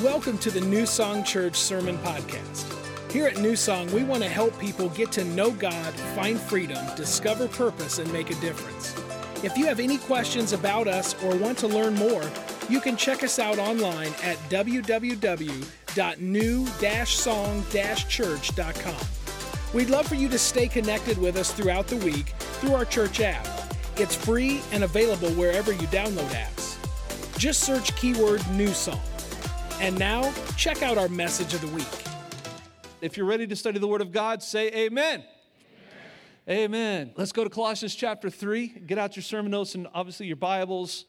Welcome to the New Song Church Sermon Podcast. Here at New Song, we want to help people get to know God, find freedom, discover purpose, and make a difference. If you have any questions about us or want to learn more, you can check us out online at www.new-song-church.com. We'd love for you to stay connected with us throughout the week through our church app. It's free and available wherever you download apps. Just search keyword New Song. And now, check out our message of the week. If you're ready to study the Word of God, say amen. Amen. amen. Let's go to Colossians chapter 3. Get out your sermon notes and obviously your Bibles.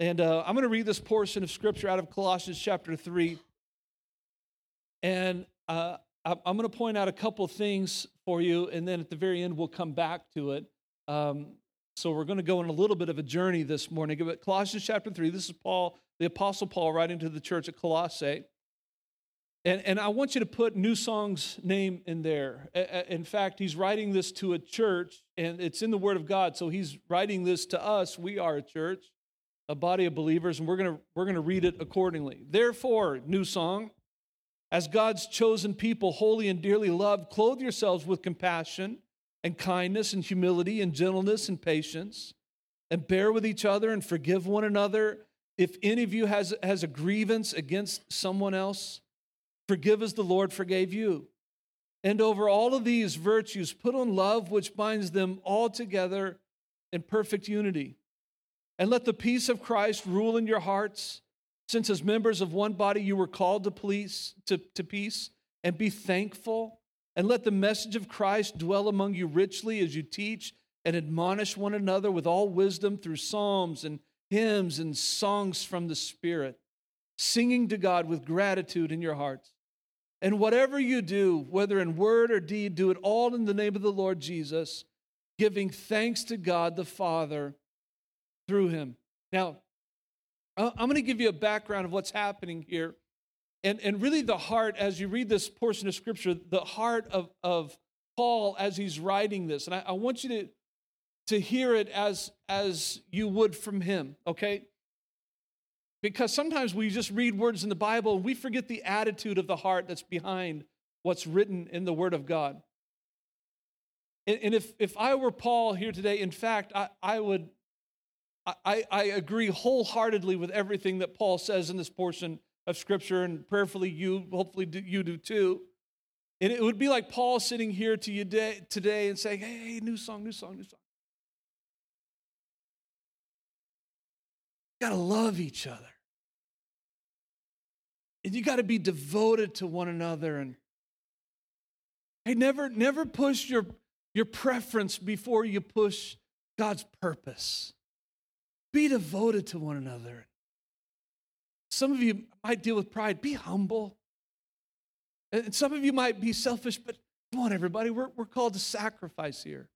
And uh, I'm going to read this portion of Scripture out of Colossians chapter 3. And uh, I'm going to point out a couple things for you, and then at the very end, we'll come back to it. Um, so we're going to go on a little bit of a journey this morning. But Colossians chapter 3, this is Paul the Apostle Paul writing to the church at Colossae. And, and I want you to put New Song's name in there. In fact, he's writing this to a church, and it's in the Word of God. So he's writing this to us. We are a church, a body of believers, and we're going to we're going to read it accordingly. Therefore, New Song, as God's chosen people, holy and dearly loved, clothe yourselves with compassion and kindness and humility and gentleness and patience, and bear with each other and forgive one another if any of you has, has a grievance against someone else, forgive as the Lord forgave you. And over all of these virtues, put on love, which binds them all together in perfect unity. And let the peace of Christ rule in your hearts, since as members of one body you were called to, police, to, to peace, and be thankful. And let the message of Christ dwell among you richly as you teach and admonish one another with all wisdom through psalms and hymns and songs from the Spirit, singing to God with gratitude in your hearts. And whatever you do, whether in word or deed, do it all in the name of the Lord Jesus, giving thanks to God the Father through him. Now, I'm going to give you a background of what's happening here. And, and really, the heart, as you read this portion of Scripture, the heart of, of Paul as he's writing this. And I, I want you to to hear it as as you would from him okay? Because sometimes we just read words in the bible and we forget the attitude of the heart that's behind what's written in the word of god. And, and if if i were paul here today in fact i, I would I, I agree wholeheartedly with everything that paul says in this portion of scripture and prayerfully you hopefully you do too. And it would be like paul sitting here to you today and saying hey new song new song new song got to love each other. And you got to be devoted to one another. And hey, never, never push your, your preference before you push God's purpose. Be devoted to one another. Some of you might deal with pride. Be humble. And some of you might be selfish, but come on, everybody. We're, we're called to sacrifice here.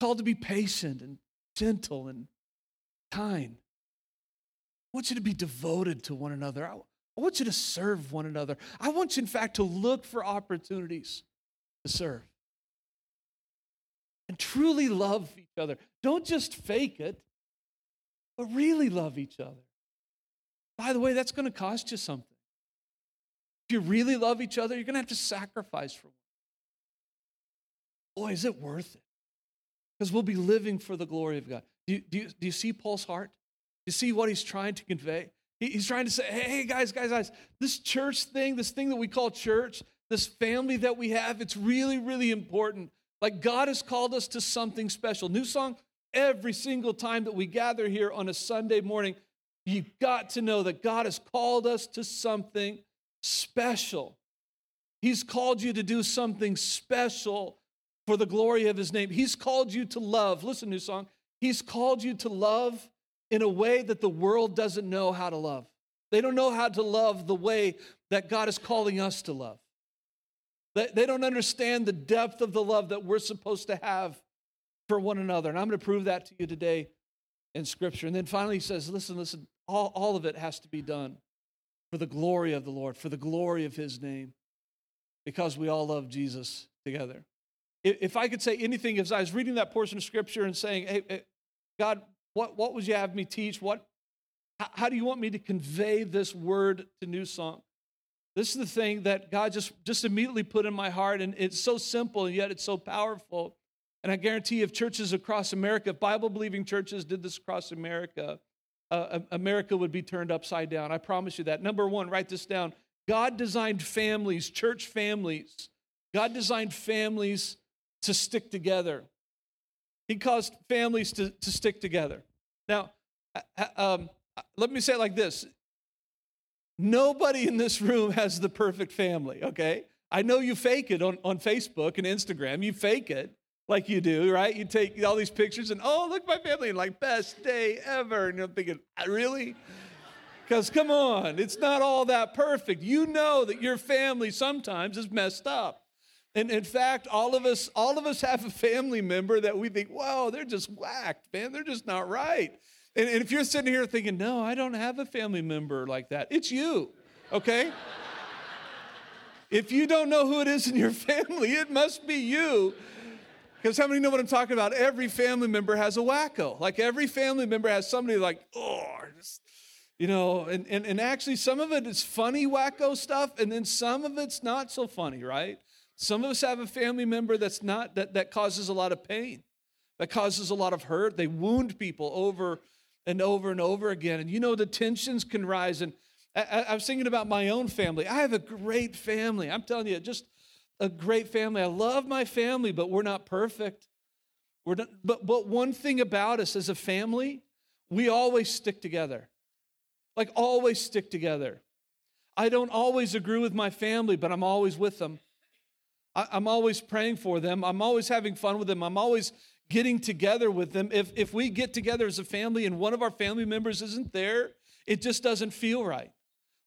Called to be patient and gentle and kind. I want you to be devoted to one another. I, I want you to serve one another. I want you, in fact, to look for opportunities to serve and truly love each other. Don't just fake it, but really love each other. By the way, that's going to cost you something. If you really love each other, you're going to have to sacrifice for one. Boy, is it worth it? Because we'll be living for the glory of God. Do you, do you, do you see Paul's heart? You see what he's trying to convey? He's trying to say, hey, guys, guys, guys, this church thing, this thing that we call church, this family that we have, it's really, really important. Like God has called us to something special. New song, every single time that we gather here on a Sunday morning, you've got to know that God has called us to something special. He's called you to do something special for the glory of his name. He's called you to love. Listen, new song. He's called you to love in a way that the world doesn't know how to love. They don't know how to love the way that God is calling us to love. They don't understand the depth of the love that we're supposed to have for one another. And I'm going to prove that to you today in Scripture. And then finally, he says, listen, listen, all, all of it has to be done for the glory of the Lord, for the glory of his name, because we all love Jesus together. If I could say anything, as I was reading that portion of Scripture and saying, hey, God, what, what would you have me teach? What, how do you want me to convey this word to New Song? This is the thing that God just, just immediately put in my heart, and it's so simple, and yet it's so powerful. And I guarantee if churches across America, Bible believing churches did this across America, uh, America would be turned upside down. I promise you that. Number one, write this down. God designed families, church families. God designed families to stick together. He caused families to, to stick together. Now, uh, uh, um, let me say it like this Nobody in this room has the perfect family, okay? I know you fake it on, on Facebook and Instagram. You fake it like you do, right? You take all these pictures and, oh, look, my family, and like, best day ever. And you're thinking, uh, really? Because come on, it's not all that perfect. You know that your family sometimes is messed up. And in fact, all of us, all of us have a family member that we think, wow, they're just whacked, man. They're just not right. And, and if you're sitting here thinking, no, I don't have a family member like that, it's you, okay? if you don't know who it is in your family, it must be you. Because how many know what I'm talking about? Every family member has a wacko. Like every family member has somebody like, oh, you know, and, and, and actually some of it is funny wacko stuff, and then some of it's not so funny, right? Some of us have a family member that's not that, that causes a lot of pain, that causes a lot of hurt. They wound people over and over and over again. And you know, the tensions can rise. And I, I was thinking about my own family. I have a great family. I'm telling you, just a great family. I love my family, but we're not perfect. We're not, but, but one thing about us as a family, we always stick together. Like, always stick together. I don't always agree with my family, but I'm always with them. I'm always praying for them. I'm always having fun with them. I'm always getting together with them. If, if we get together as a family and one of our family members isn't there, it just doesn't feel right.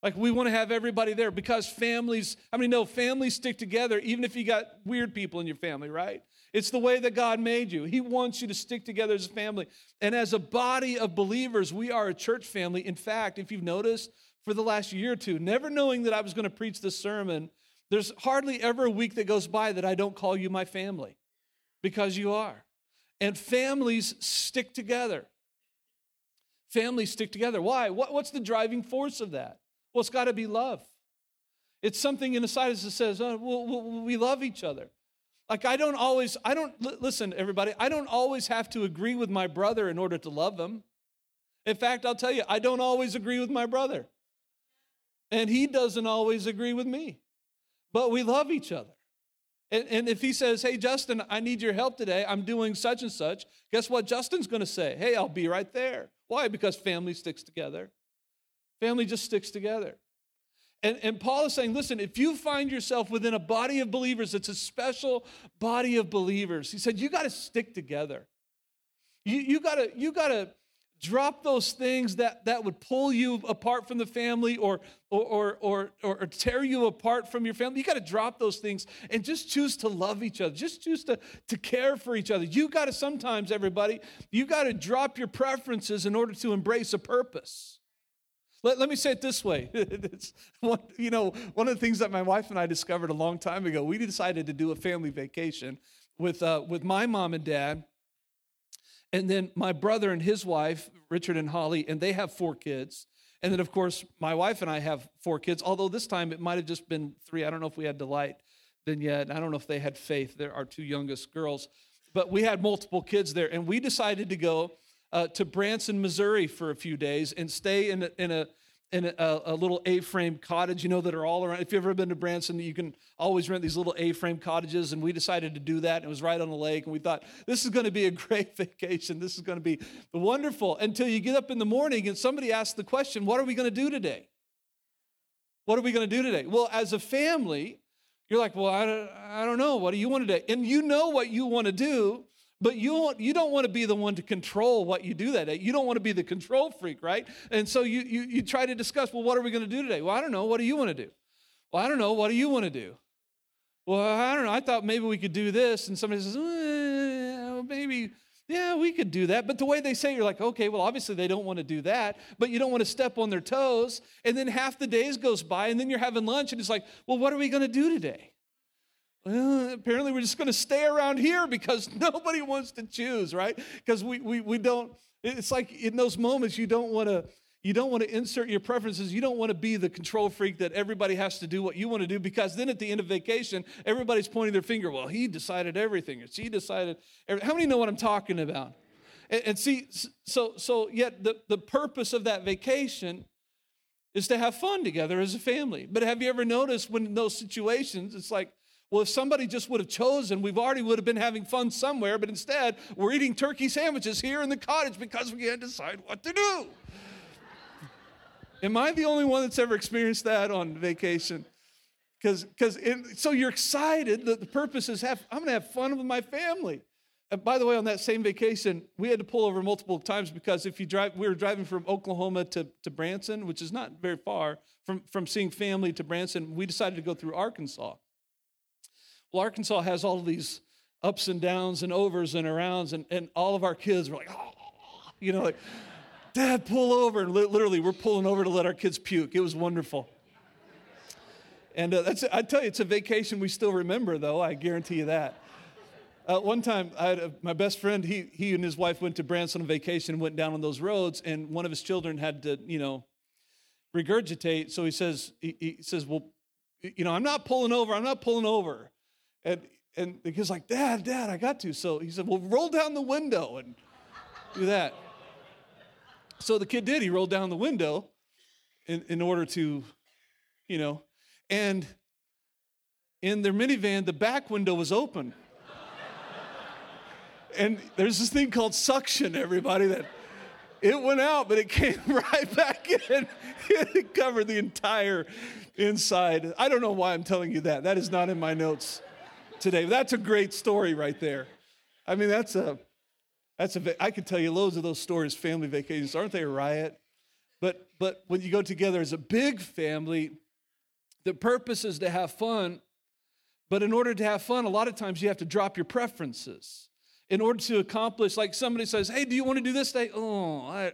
Like we want to have everybody there because families, I mean, no, families stick together even if you got weird people in your family, right? It's the way that God made you. He wants you to stick together as a family. And as a body of believers, we are a church family. In fact, if you've noticed, for the last year or two, never knowing that I was going to preach this sermon, there's hardly ever a week that goes by that I don't call you my family because you are. And families stick together. Families stick together. Why? What, what's the driving force of that? Well, it's got to be love. It's something in inside us that says, oh, we'll, we love each other. Like, I don't always, I don't, listen, everybody, I don't always have to agree with my brother in order to love him. In fact, I'll tell you, I don't always agree with my brother. And he doesn't always agree with me but we love each other. And, and if he says, Hey, Justin, I need your help today, I'm doing such and such, guess what Justin's going to say? Hey, I'll be right there. Why? Because family sticks together. Family just sticks together. And, and Paul is saying, listen, if you find yourself within a body of believers, it's a special body of believers. He said, you got to stick together. You, you got to you got to drop those things that, that would pull you apart from the family or, or, or, or, or tear you apart from your family. You got to drop those things and just choose to love each other. Just choose to, to care for each other. You got to sometimes, everybody, you got to drop your preferences in order to embrace a purpose. Let, let me say it this way. it's one, you know, one of the things that my wife and I discovered a long time ago, we decided to do a family vacation with, uh, with my mom and dad and then my brother and his wife, Richard and Holly, and they have four kids. And then, of course, my wife and I have four kids, although this time it might have just been three. I don't know if we had Delight then yet. I don't know if they had Faith. They're our two youngest girls. But we had multiple kids there. And we decided to go uh, to Branson, Missouri for a few days and stay in a, in a in a, a, little A-frame cottage, you know, that are all around. If you've ever been to Branson, you can always rent these little A-frame cottages, and we decided to do that. It was right on the lake, and we thought this is going to be a great vacation. This is going to be wonderful. Until you get up in the morning and somebody asks the question, "What are we going to do today? What are we going to do today?" Well, as a family, you're like, "Well, I don't, I don't know. What do you want to do?" And you know what you want to do, but you, you don't want to be the one to control what you do that day. You don't want to be the control freak, right? And so you, you, you try to discuss, well, what are we going to do today? Well, I don't know. What do you want to do? Well, I don't know. What do you want to do? Well, I don't know. I thought maybe we could do this. And somebody says, uh, well, maybe, yeah, we could do that. But the way they say it, you're like, okay, well, obviously they don't want to do that, but you don't want to step on their toes. And then half the days goes by, and then you're having lunch, and it's like, well, what are we going to do today? Well, apparently we're just going to stay around here because nobody wants to choose, right? Because we, we, we don't, it's like in those moments you don't want to, you don't want to insert your preferences. You don't want to be the control freak that everybody has to do what you want to do because then at the end of vacation, everybody's pointing their finger. Well, he decided everything, or she decided. Everything. How many know what I'm talking about? And, and see, so so yet the, the purpose of that vacation is to have fun together as a family. But have you ever noticed when in those situations, it's like, well, if somebody just would have chosen, we've already would have been having fun somewhere, but instead we're eating turkey sandwiches here in the cottage because we can't decide what to do. Am I the only one that's ever experienced that on vacation? Because so you're excited that the purpose is have I'm gonna have fun with my family. And by the way, on that same vacation, we had to pull over multiple times because if you drive, we were driving from Oklahoma to, to Branson, which is not very far from, from seeing family to Branson. We decided to go through Arkansas. Arkansas has all these ups and downs and overs and arounds, and, and all of our kids were like, oh, you know, like, Dad, pull over. And literally, we're pulling over to let our kids puke. It was wonderful. And uh, that's, I tell you, it's a vacation we still remember, though, I guarantee you that. Uh, one time, a, my best friend, he, he and his wife went to Branson on vacation, went down on those roads, and one of his children had to, you know, regurgitate. So he says, he, he says, well, you know, I'm not pulling over. I'm not pulling over. And, and the kid's like, Dad, Dad, I got to. So he said, well, roll down the window and do that. So the kid did. He rolled down the window in, in order to, you know, and in their minivan, the back window was open and there's this thing called suction, everybody, that it went out, but it came right back in. It covered the entire inside. I don't know why I'm telling you that. That is not in my notes today. That's a great story right there. I mean, that's a, that's a, I could tell you loads of those stories, family vacations. Aren't they a riot? But, but when you go together as a big family, the purpose is to have fun. But in order to have fun, a lot of times you have to drop your preferences in order to accomplish, like somebody says, Hey, do you want to do this day? Oh, I,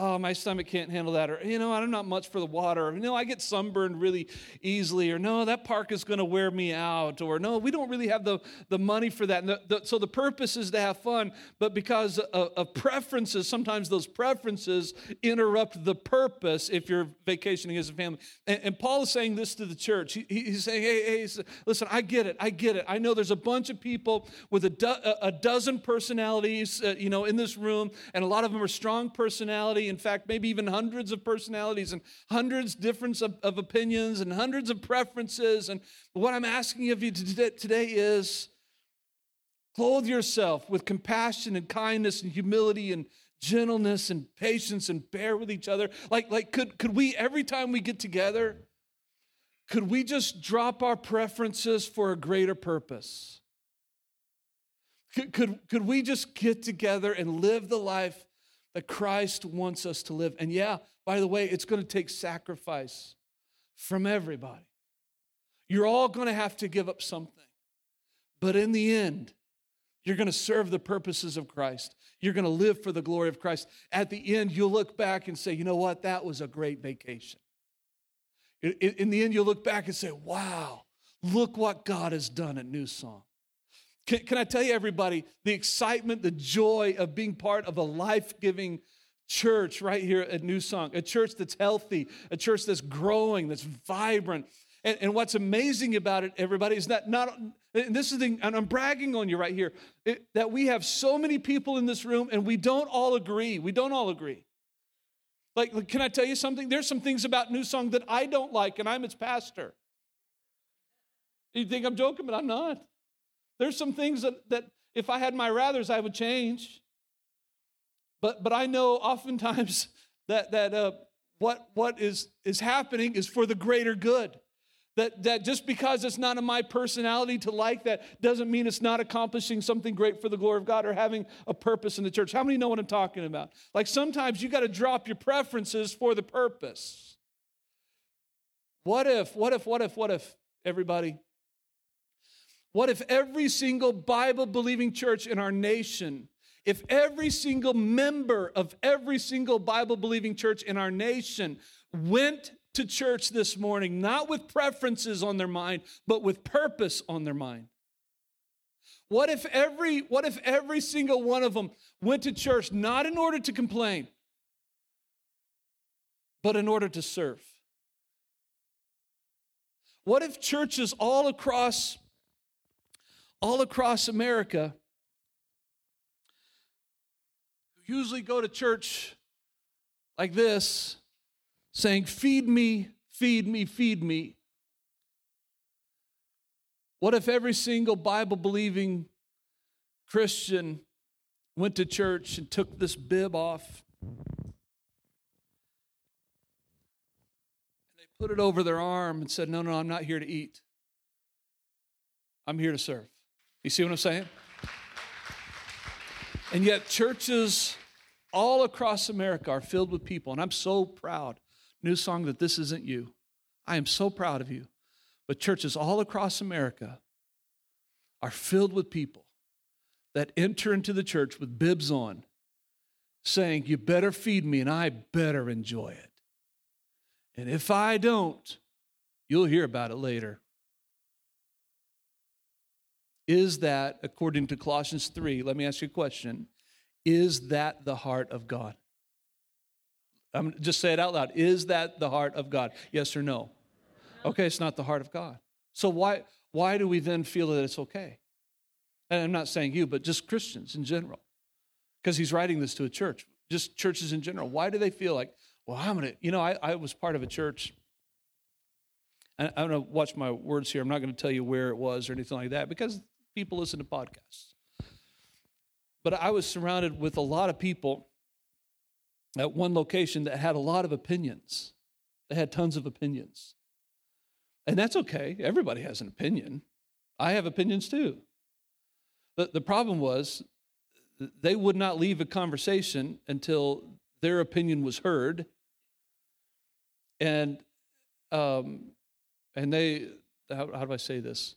oh, my stomach can't handle that. Or, you know, I'm not much for the water. Or, you know, I get sunburned really easily. Or, no, that park is going to wear me out. Or, no, we don't really have the, the money for that. The, the, so the purpose is to have fun. But because of, of, preferences, sometimes those preferences interrupt the purpose if you're vacationing as a family. And, and Paul is saying this to the church. He, he's saying, hey, hey, listen, I get it. I get it. I know there's a bunch of people with a, do, a dozen personalities, uh, you know, in this room, and a lot of them are strong personality in fact, maybe even hundreds of personalities and hundreds different of, of opinions and hundreds of preferences. And what I'm asking of you today is clothe yourself with compassion and kindness and humility and gentleness and patience and bear with each other. Like, like could, could we, every time we get together, could we just drop our preferences for a greater purpose? Could, could, could we just get together and live the life that Christ wants us to live. And yeah, by the way, it's going to take sacrifice from everybody. You're all going to have to give up something. But in the end, you're going to serve the purposes of Christ. You're going to live for the glory of Christ. At the end, you'll look back and say, you know what? That was a great vacation. In the end, you'll look back and say, wow, look what God has done at New Song. Can, can I tell you, everybody, the excitement, the joy of being part of a life giving church right here at New Song, a church that's healthy, a church that's growing, that's vibrant. And, and what's amazing about it, everybody, is that not, and this is the, and I'm bragging on you right here, it, that we have so many people in this room and we don't all agree. We don't all agree. Like, can I tell you something? There's some things about New Song that I don't like, and I'm its pastor. You think I'm joking, but I'm not. There's some things that, that if I had my rathers, I would change. But, but I know oftentimes that, that uh, what, what is, is happening is for the greater good. That, that just because it's not in my personality to like that doesn't mean it's not accomplishing something great for the glory of God or having a purpose in the church. How many know what I'm talking about? Like sometimes you got to drop your preferences for the purpose. What if, what if, what if, what if, everybody, what if every single Bible believing church in our nation, if every single member of every single Bible believing church in our nation went to church this morning, not with preferences on their mind, but with purpose on their mind? What if every what if every single one of them went to church not in order to complain, but in order to serve. What if churches all across all across America who usually go to church like this saying feed me, feed me, feed me. What if every single Bible believing Christian went to church and took this bib off And they put it over their arm and said, No, no, I'm not here to eat. I'm here to serve. You see what I'm saying? And yet, churches all across America are filled with people. And I'm so proud, new song, that this isn't you. I am so proud of you. But churches all across America are filled with people that enter into the church with bibs on, saying, You better feed me and I better enjoy it. And if I don't, you'll hear about it later. Is that, according to Colossians 3, let me ask you a question. Is that the heart of God? I'm just say it out loud. Is that the heart of God? Yes or no? Okay, it's not the heart of God. So why why do we then feel that it's okay? And I'm not saying you, but just Christians in general. Because he's writing this to a church, just churches in general. Why do they feel like well, I'm going to, you know, I, I was part of a church. And I'm going to watch my words here. I'm not going to tell you where it was or anything like that because people listen to podcasts. But I was surrounded with a lot of people at one location that had a lot of opinions. They had tons of opinions. And that's okay. Everybody has an opinion. I have opinions too. The, the problem was they would not leave a conversation until their opinion was heard and um, and they how, how do I say this?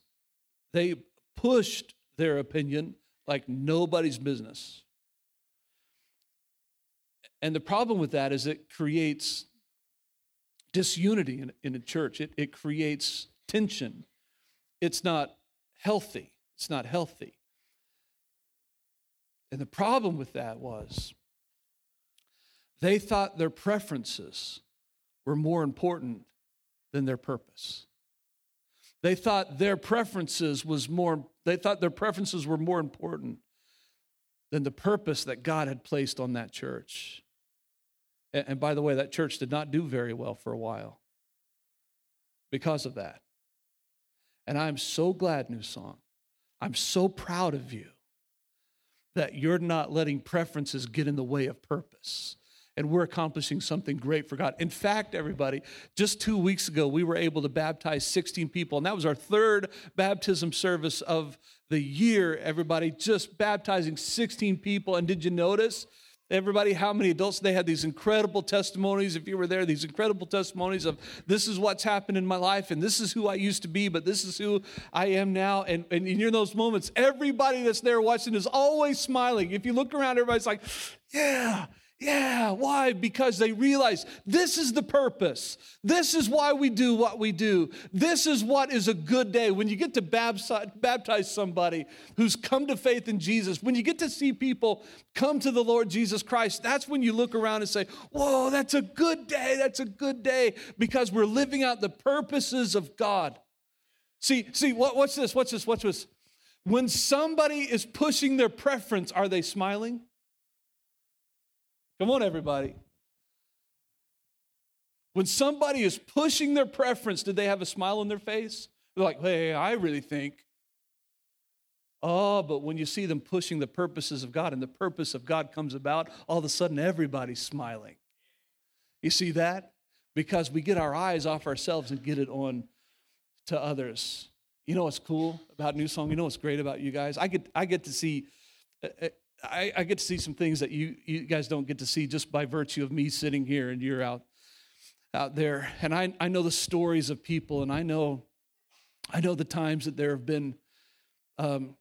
They pushed their opinion like nobody's business. And the problem with that is it creates disunity in, in a church. It, it creates tension. It's not healthy. It's not healthy. And the problem with that was they thought their preferences were more important than their purpose. They thought their preferences was more they thought their preferences were more important than the purpose that God had placed on that church. And, and by the way, that church did not do very well for a while because of that. And I'm so glad, New Song. I'm so proud of you that you're not letting preferences get in the way of purpose and we're accomplishing something great for God. In fact, everybody, just two weeks ago, we were able to baptize 16 people, and that was our third baptism service of the year, everybody, just baptizing 16 people. And did you notice? Everybody, how many adults? They had these incredible testimonies. If you were there, these incredible testimonies of this is what's happened in my life, and this is who I used to be, but this is who I am now. And, and in those moments, everybody that's there watching is always smiling. If you look around, everybody's like, yeah, yeah, why? Because they realize this is the purpose. This is why we do what we do. This is what is a good day. When you get to baptize somebody who's come to faith in Jesus, when you get to see people come to the Lord Jesus Christ, that's when you look around and say, Whoa, that's a good day. That's a good day because we're living out the purposes of God. See, see, what, what's this? What's this? What's this? When somebody is pushing their preference, are they smiling? Come on, everybody. When somebody is pushing their preference, did they have a smile on their face? They're like, hey, I really think. Oh, but when you see them pushing the purposes of God and the purpose of God comes about, all of a sudden everybody's smiling. You see that? Because we get our eyes off ourselves and get it on to others. You know what's cool about New Song? You know what's great about you guys? I get, I get to see uh, uh, I, I, get to see some things that you, you guys don't get to see just by virtue of me sitting here and you're out out there. And I, I know the stories of people, and I know I know the times that there have been um,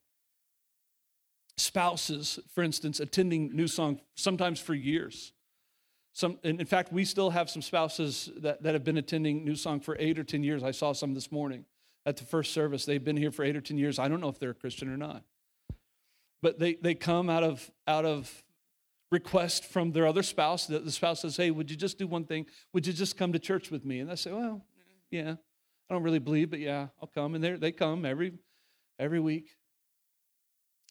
spouses, for instance, attending New Song sometimes for years. Some, in fact, we still have some spouses that, that have been attending New Song for eight or 10 years. I saw some this morning at the first service. They've been here for eight or 10 years. I don't know if they're a Christian or not but they, they come out of out of request from their other spouse. The, spouse says, Hey, would you just do one thing? Would you just come to church with me? And they say, Well, yeah, I don't really believe, but yeah, I'll come. And they come every, every week.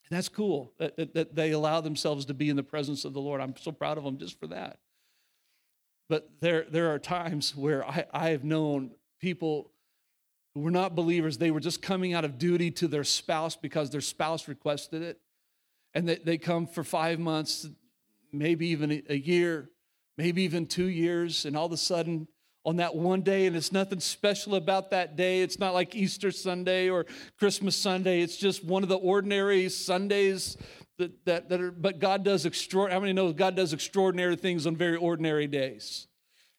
And that's cool that, that, that they allow themselves to be in the presence of the Lord. I'm so proud of them just for that. But there, there are times where I, I have known people who were not believers. They were just coming out of duty to their spouse because their spouse requested it. And they, they come for five months, maybe even a year, maybe even two years, and all of a sudden, on that one day, and it's nothing special about that day. It's not like Easter Sunday or Christmas Sunday. It's just one of the ordinary Sundays that, that, that are, but God does extraordinary, how many know God does extraordinary things on very ordinary days,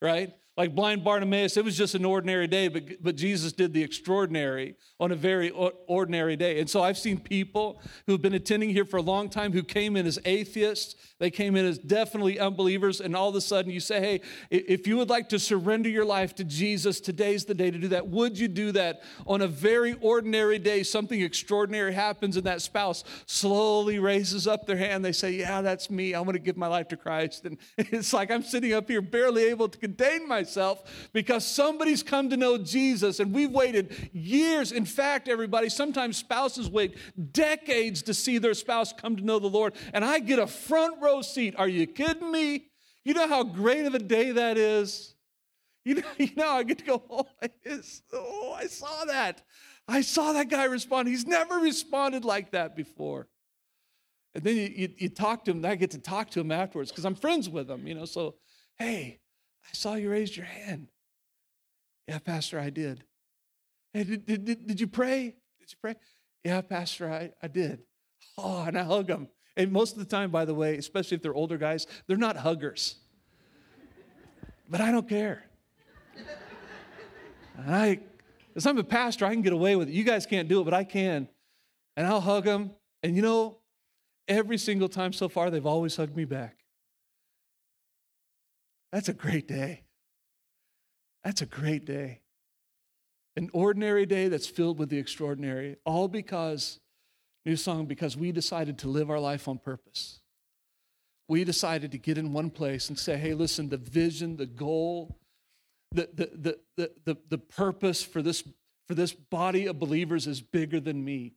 right? Like blind Bartimaeus, it was just an ordinary day, but, but Jesus did the extraordinary on a very ordinary day. And so I've seen people who've been attending here for a long time who came in as atheists. They came in as definitely unbelievers. And all of a sudden you say, hey, if you would like to surrender your life to Jesus, today's the day to do that. Would you do that on a very ordinary day? Something extraordinary happens, and that spouse slowly raises up their hand. They say, yeah, that's me. I want to give my life to Christ. And it's like I'm sitting up here barely able to contain myself myself because somebody's come to know Jesus and we've waited years. In fact, everybody, sometimes spouses wait decades to see their spouse come to know the Lord, and I get a front row seat. Are you kidding me? You know how great of a day that is? You know, you know I get to go, oh, oh, I saw that. I saw that guy respond. He's never responded like that before. And then you, you, you talk to him, I get to talk to him afterwards because I'm friends with him, you know. So, hey, I saw you raised your hand. Yeah, Pastor, I did. Hey, did, did, did, did you pray? Did you pray? Yeah, Pastor, I, I did. Oh, and I hug them. And most of the time, by the way, especially if they're older guys, they're not huggers. But I don't care. And I, as I'm a pastor, I can get away with it. You guys can't do it, but I can. And I'll hug them. And you know, every single time so far, they've always hugged me back. That's a great day. That's a great day. An ordinary day that's filled with the extraordinary, all because, new song, because we decided to live our life on purpose. We decided to get in one place and say, hey, listen, the vision, the goal, the, the, the, the, the, purpose for this, for this body of believers is bigger than me.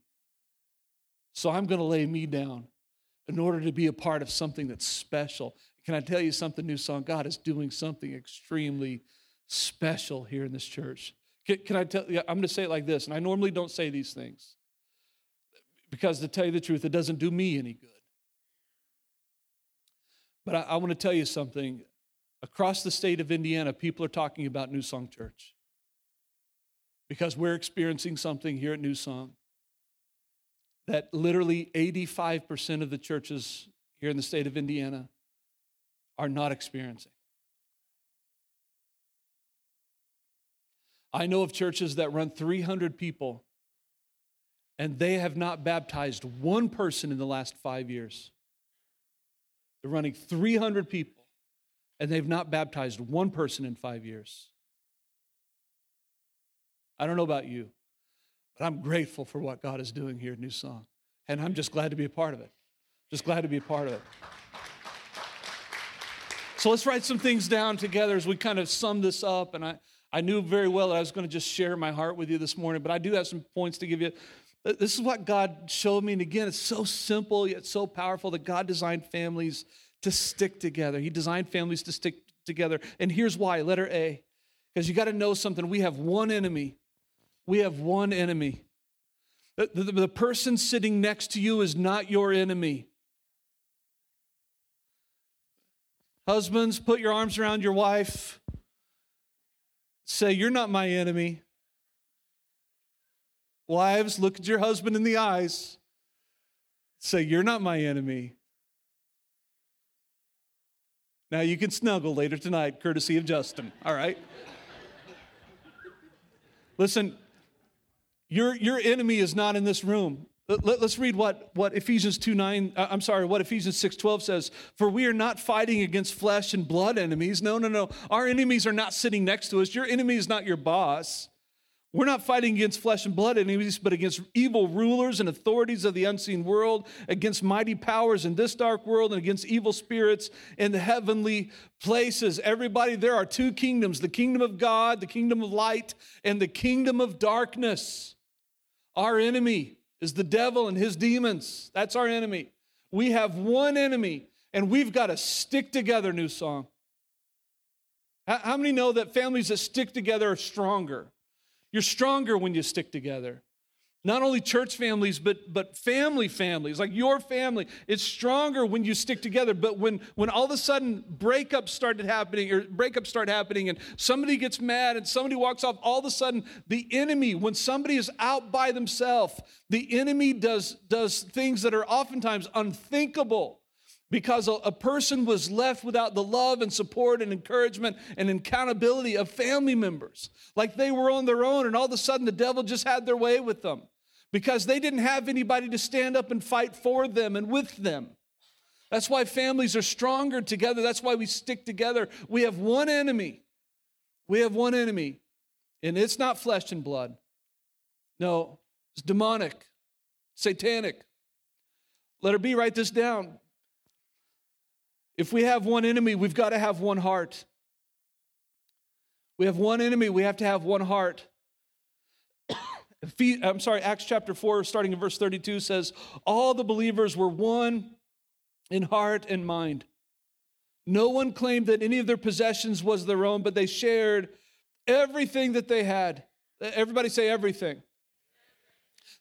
So I'm going to lay me down in order to be a part of something that's special can I tell you something, New Song? God is doing something extremely special here in this church. Can, can I tell you? I'm going to say it like this, and I normally don't say these things because to tell you the truth, it doesn't do me any good. But I, I want to tell you something. Across the state of Indiana, people are talking about New Song Church because we're experiencing something here at New Song that literally 85% of the churches here in the state of Indiana are not experiencing. I know of churches that run 300 people and they have not baptized one person in the last five years. They're running 300 people and they've not baptized one person in five years. I don't know about you, but I'm grateful for what God is doing here at New Song. And I'm just glad to be a part of it. Just glad to be a part of it. So let's write some things down together as we kind of sum this up. And I, I knew very well that I was going to just share my heart with you this morning, but I do have some points to give you. This is what God showed me. And again, it's so simple yet so powerful that God designed families to stick together. He designed families to stick together. And here's why letter A. Because you got to know something. We have one enemy. We have one enemy. The, the, the person sitting next to you is not your enemy. Husbands, put your arms around your wife. Say, You're not my enemy. Wives, look at your husband in the eyes. Say, You're not my enemy. Now you can snuggle later tonight, courtesy of Justin, all right? Listen, your, your enemy is not in this room. Let, us read what, what Ephesians 2 9, uh, I'm sorry, what Ephesians 6 12 says. For we are not fighting against flesh and blood enemies. No, no, no. Our enemies are not sitting next to us. Your enemy is not your boss. We're not fighting against flesh and blood enemies, but against evil rulers and authorities of the unseen world, against mighty powers in this dark world, and against evil spirits in the heavenly places. Everybody, there are two kingdoms the kingdom of God, the kingdom of light, and the kingdom of darkness. Our enemy is the devil and his demons. That's our enemy. We have one enemy, and we've got to stick together, new song. How many know that families that stick together are stronger? You're stronger when you stick together. Not only church families, but, but family families, like your family. It's stronger when you stick together. But when, when all of a sudden breakups started happening, or breakups start happening, and somebody gets mad and somebody walks off, all of a sudden the enemy, when somebody is out by themselves, the enemy does, does things that are oftentimes unthinkable because a, a, person was left without the love and support and encouragement and accountability of family members. Like they were on their own, and all of a sudden the devil just had their way with them because they didn't have anybody to stand up and fight for them and with them. That's why families are stronger together. That's why we stick together. We have one enemy. We have one enemy, and it's not flesh and blood. No, it's demonic, satanic. Let her be, write this down. If we have one enemy, we've got to have one heart. We have one enemy, we have to have one heart. I'm sorry, Acts chapter 4, starting in verse 32, says, All the believers were one in heart and mind. No one claimed that any of their possessions was their own, but they shared everything that they had. Everybody say everything.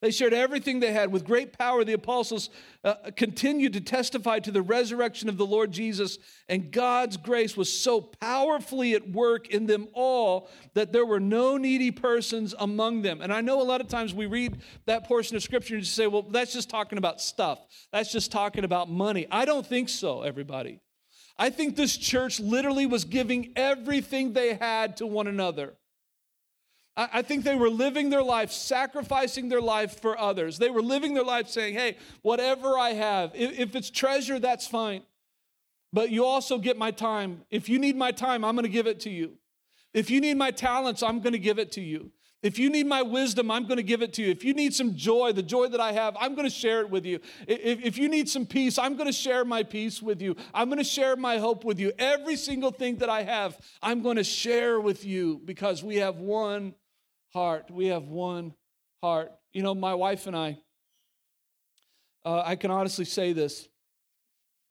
They shared everything they had. With great power, the apostles uh, continued to testify to the resurrection of the Lord Jesus, and God's grace was so powerfully at work in them all that there were no needy persons among them. And I know a lot of times we read that portion of scripture and just say, well, that's just talking about stuff, that's just talking about money. I don't think so, everybody. I think this church literally was giving everything they had to one another. I think they were living their life, sacrificing their life for others. They were living their life saying, hey, whatever I have, if it's treasure, that's fine. But you also get my time. If you need my time, I'm going to give it to you. If you need my talents, I'm going to give it to you. If you need my wisdom, I'm going to give it to you. If you need some joy, the joy that I have, I'm going to share it with you. If, you need some peace, I'm going to share my peace with you. I'm going to share my hope with you. Every single thing that I have, I'm going to share with you because we have one heart. We have one heart. You know, my wife and I, uh, I can honestly say this.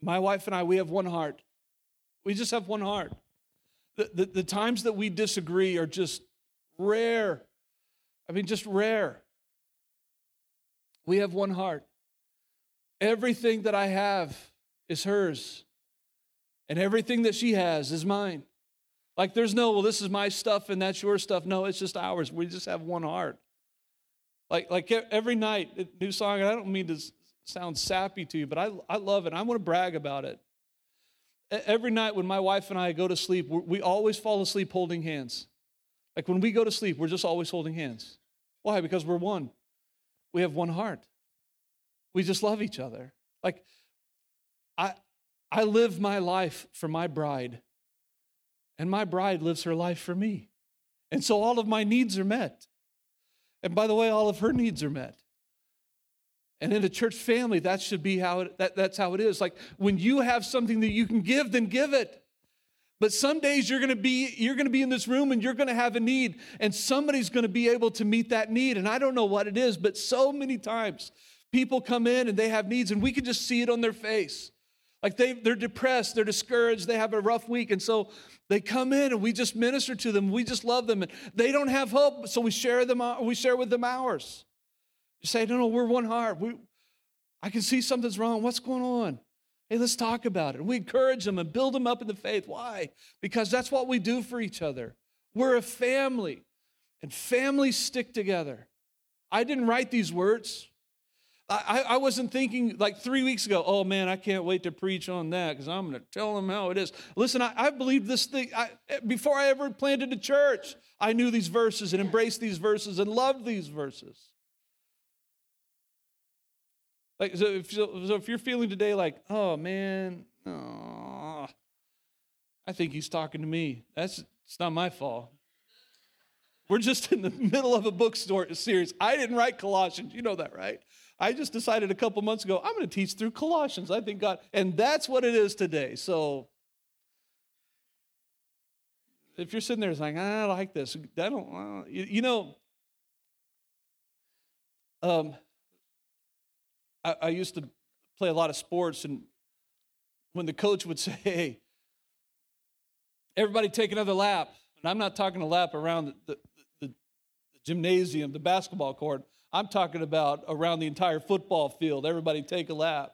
My wife and I, we have one heart. We just have one heart. The, the, the times that we disagree are just rare. I mean, just rare. We have one heart. Everything that I have is hers, and everything that she has is mine. Like there's no, well, this is my stuff and that's your stuff. No, it's just ours. We just have one heart. Like, like every night, a new song, and I don't mean to sound sappy to you, but I, I love it. I want to brag about it. Every night when my wife and I go to sleep, we always fall asleep holding hands. Like when we go to sleep, we're just always holding hands. Why? Because we're one. We have one heart. We just love each other. Like I I live my life for my bride and my bride lives her life for me. And so all of my needs are met. And by the way, all of her needs are met. And in a church family, that should be how it, that, that's how it is. Like when you have something that you can give, then give it. But some days you're gonna be you're gonna be in this room and you're gonna have a need, and somebody's gonna be able to meet that need. And I don't know what it is, but so many times people come in and they have needs, and we can just see it on their face. Like they, they're depressed, they're discouraged, they have a rough week. And so they come in and we just minister to them. We just love them. And they don't have hope, so we share them. Uh, we share with them ours. You say, no, no, we're one heart. We, I can see something's wrong. What's going on? Hey, let's talk about it. We encourage them and build them up in the faith. Why? Because that's what we do for each other. We're a family, and families stick together. I didn't write these words. I, I wasn't thinking like three weeks ago, oh man, I can't wait to preach on that because I'm going to tell them how it is. Listen, I, I believed this thing I, eh, before I ever planted a church. I knew these verses and embraced these verses and loved these verses. Like, so if, so if you're feeling today like, oh man, oh, I think he's talking to me. That's it's not my fault. We're just in the middle of a bookstore series. I didn't write Colossians. You know that, right? I just decided a couple months ago, I'm going to teach through Colossians. I think God, and that's what it is today. So if you're sitting there saying, I like this, I don't, you, you, know, um, I, I used to play a lot of sports, and when the coach would say, hey, everybody take another lap, and I'm not talking a lap around the, the, the, the gymnasium, the basketball court, I'm talking about around the entire football field, everybody take a lap.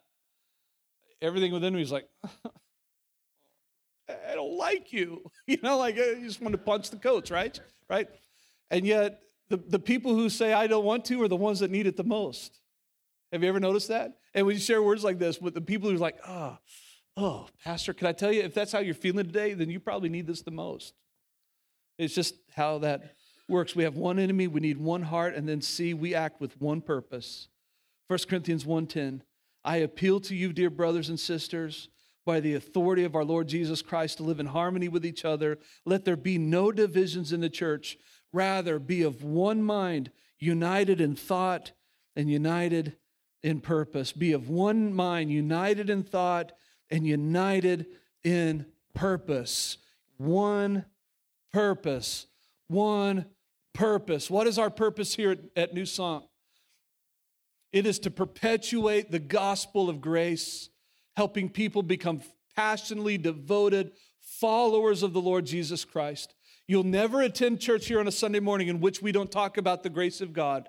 Everything within me is like, I don't like you. You know, like you just want to punch the coach, right? Right? And yet, the, the people who say I don't want to are the ones that need it the most. Have you ever noticed that? And when you share words like this with the people who's like, oh, oh, Pastor, can I tell you, if that's how you're feeling today, then you probably need this the most. It's just how that works. We have one enemy, we need one heart, and then see, we act with one purpose. 1 Corinthians 1:10. I appeal to you, dear brothers and sisters, by the authority of our Lord Jesus Christ to live in harmony with each other. Let there be no divisions in the church. Rather, be of one mind, united in thought and united in purpose. Be of one mind, united in thought and united in purpose. One purpose. One purpose. What is our purpose here at, at New Song? It is to perpetuate the gospel of grace helping people become passionately devoted followers of the Lord Jesus Christ. You'll never attend church here on a Sunday morning in which we don't talk about the grace of God.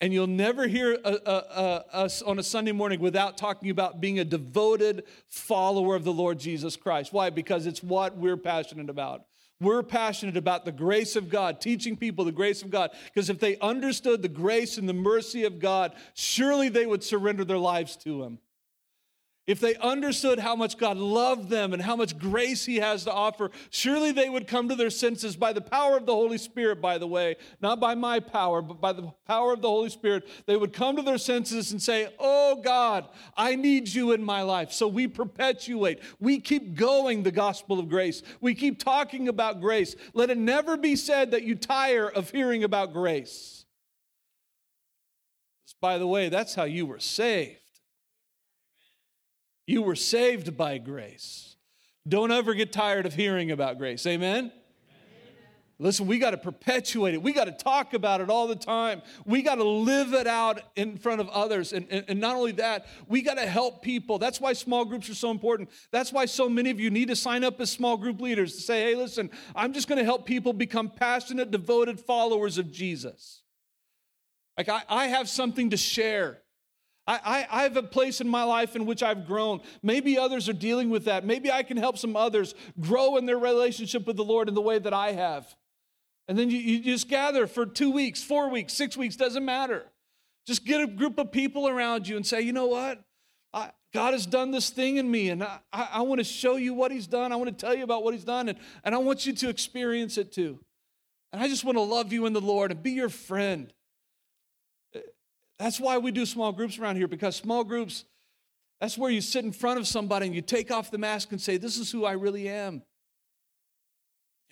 And you'll never hear uh, uh, uh, us on a Sunday morning without talking about being a devoted follower of the Lord Jesus Christ. Why? Because it's what we're passionate about. We're passionate about the grace of God, teaching people the grace of God. Because if they understood the grace and the mercy of God, surely they would surrender their lives to Him. If they understood how much God loved them and how much grace He has to offer, surely they would come to their senses by the power of the Holy Spirit, by the way, not by my power, but by the power of the Holy Spirit. They would come to their senses and say, Oh God, I need you in my life. So we perpetuate, we keep going the gospel of grace. We keep talking about grace. Let it never be said that you tire of hearing about grace. By the way, that's how you were saved. You were saved by grace. Don't ever get tired of hearing about grace. Amen? Listen, we got to perpetuate it. We got to talk about it all the time. We got to live it out in front of others. And, and, and not only that, we got to help people. That's why small groups are so important. That's why so many of you need to sign up as small group leaders to say, hey, listen, I'm just going to help people become passionate, devoted followers of Jesus. Like, I, I have something to share. I, I, I, have a place in my life in which I've grown. Maybe others are dealing with that. Maybe I can help some others grow in their relationship with the Lord in the way that I have. And then you, you just gather for two weeks, four weeks, six weeks, doesn't matter. Just get a group of people around you and say, you know what? I, God has done this thing in me, and I, I, want to show you what He's done. I want to tell you about what He's done, and, and I want you to experience it too. And I just want to love you in the Lord and be your friend. That's why we do small groups around here because small groups, that's where you sit in front of somebody and you take off the mask and say, This is who I really am.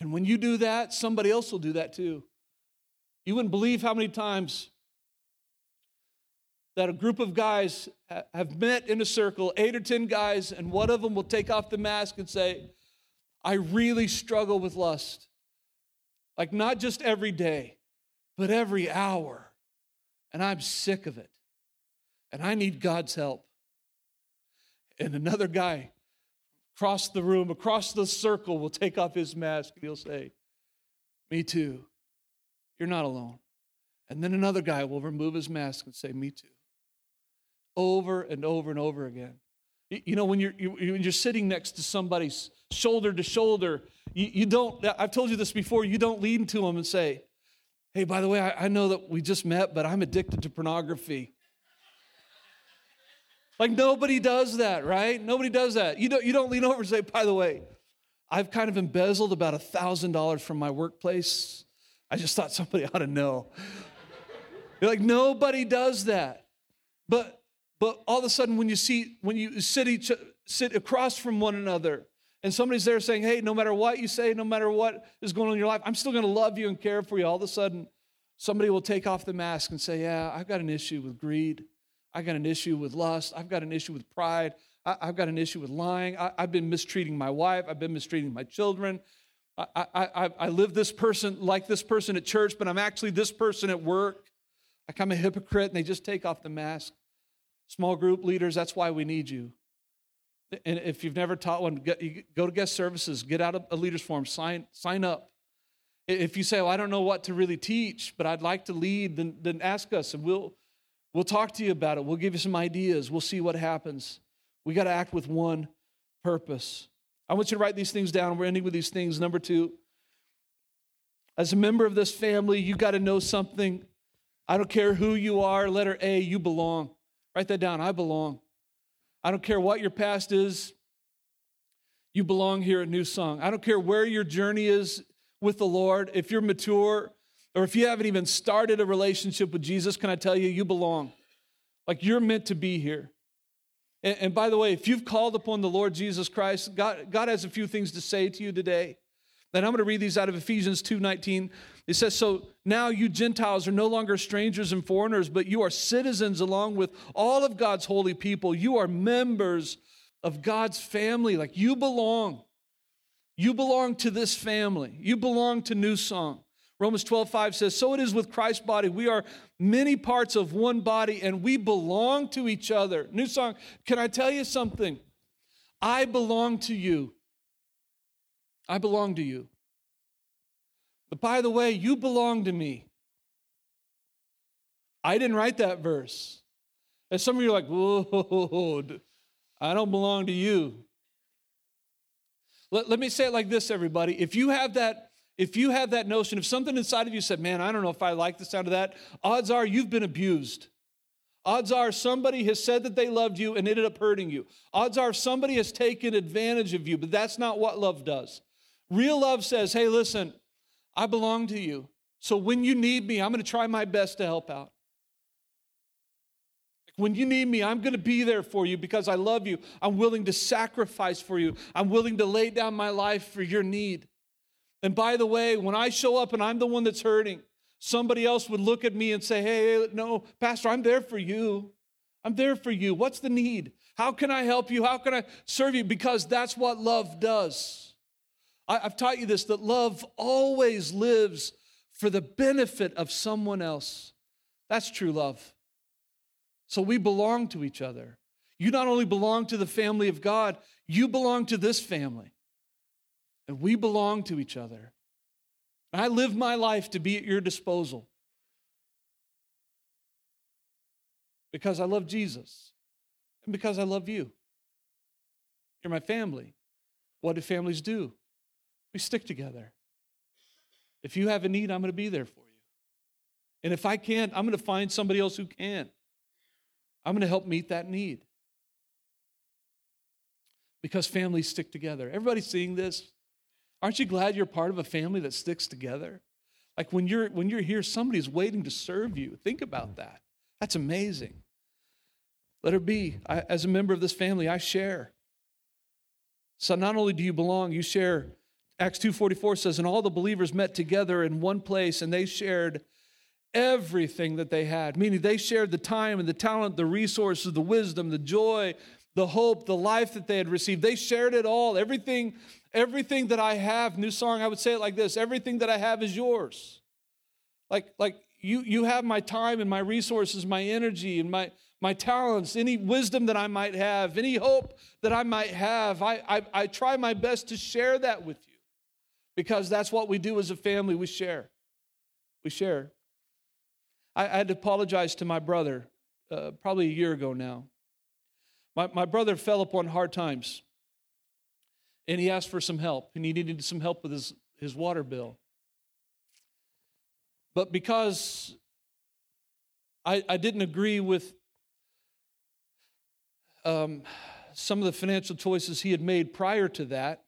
And when you do that, somebody else will do that too. You wouldn't believe how many times that a group of guys have met in a circle, eight or 10 guys, and one of them will take off the mask and say, I really struggle with lust. Like, not just every day, but every hour and I'm sick of it. And I need God's help. And another guy across the room, across the circle, will take off his mask and he'll say, Me too. You're not alone. And then another guy will remove his mask and say, Me too. Over and over and over again. You know, when you're, when you're sitting next to somebody's shoulder to shoulder, you, you don't, I've told you this before, you don't lean to them and say, Hey, by the way, I, I know that we just met, but I'm addicted to pornography. Like nobody does that, right? Nobody does that. You don't, you don't lean over and say, by the way, I've kind of embezzled about a thousand dollars from my workplace. I just thought somebody ought to know. You're like, nobody does that. But but all of a sudden, when you see, when you sit each sit across from one another and somebody's there saying, Hey, no matter what you say, no matter what is going on in your life, I'm still going to love you and care for you. All of a sudden, somebody will take off the mask and say, Yeah, I've got an issue with greed. I've got an issue with lust. I've got an issue with pride. I, have got an issue with lying. I, have been mistreating my wife. I've been mistreating my children. I, I, I live this person like this person at church, but I'm actually this person at work. Like I'm a hypocrite, and they just take off the mask. Small group leaders, that's why we need you. And if you've never taught one, go to guest services, get out a leaders form, sign, sign up. If you say, well, I don't know what to really teach, but I'd like to lead, then, then ask us and we'll, we'll talk to you about it. We'll give you some ideas. We'll see what happens. We got to act with one purpose. I want you to write these things down. We're ending with these things. Number two, as a member of this family, you got to know something. I don't care who you are. Letter A, you belong. Write that down. I belong. I don't care what your past is, you belong here at New Song. I don't care where your journey is with the Lord, if you're mature or if you haven't even started a relationship with Jesus, can I tell you, you belong. Like you're meant to be here. And, and by the way, if you've called upon the Lord Jesus Christ, God, God has a few things to say to you today. And I'm going to read these out of Ephesians 2:19. It says, So now you Gentiles are no longer strangers and foreigners, but you are citizens along with all of God's holy people. You are members of God's family. Like you belong. You belong to this family. You belong to New Song. Romans 12, 5 says, So it is with Christ's body. We are many parts of one body and we belong to each other. New Song, can I tell you something? I belong to you. I belong to you. But by the way, you belong to me. I didn't write that verse. And some of you are like, whoa, I don't belong to you. Let, let me say it like this, everybody. If you have that, if you have that notion, if something inside of you said, man, I don't know if I like the sound of that, odds are you've been abused. Odds are somebody has said that they loved you and ended up hurting you. Odds are somebody has taken advantage of you, but that's not what love does. Real love says, hey, listen, I belong to you. So when you need me, I'm going to try my best to help out. When you need me, I'm going to be there for you because I love you. I'm willing to sacrifice for you. I'm willing to lay down my life for your need. And by the way, when I show up and I'm the one that's hurting, somebody else would look at me and say, Hey, no, Pastor, I'm there for you. I'm there for you. What's the need? How can I help you? How can I serve you? Because that's what love does. I, have taught you this that love always lives for the benefit of someone else. That's true love. So we belong to each other. You not only belong to the family of God, you belong to this family. And we belong to each other. I live my life to be at your disposal because I love Jesus and because I love you. You're my family. What do families do? We stick together. If you have a need, I'm going to be there for you. And if I can't, I'm going to find somebody else who can. I'm going to help meet that need. Because families stick together. Everybody seeing this? Aren't you glad you're part of a family that sticks together? Like when you're when you're here, somebody's waiting to serve you. Think about that. That's amazing. Let her be. I, as a member of this family, I share. So not only do you belong, you share Acts 2:44 says and all the believers met together in one place and they shared everything that they had meaning they shared the time and the talent the resources the wisdom the joy the hope the life that they had received. They shared it all. Everything everything that I have new song I would say it like this everything that I have is yours. Like like you you have my time and my resources my energy and my my talents, any wisdom that I might have, any hope that I might have. I, I, I, try my best to share that with you because that's what we do as a family. We share. We share. I, I had to apologize to my brother uh, probably a year ago now. My, my brother fell upon hard times and he asked for some help and he needed some help with his, his water bill. But because I, I didn't agree with um, some of the financial choices he had made prior to that,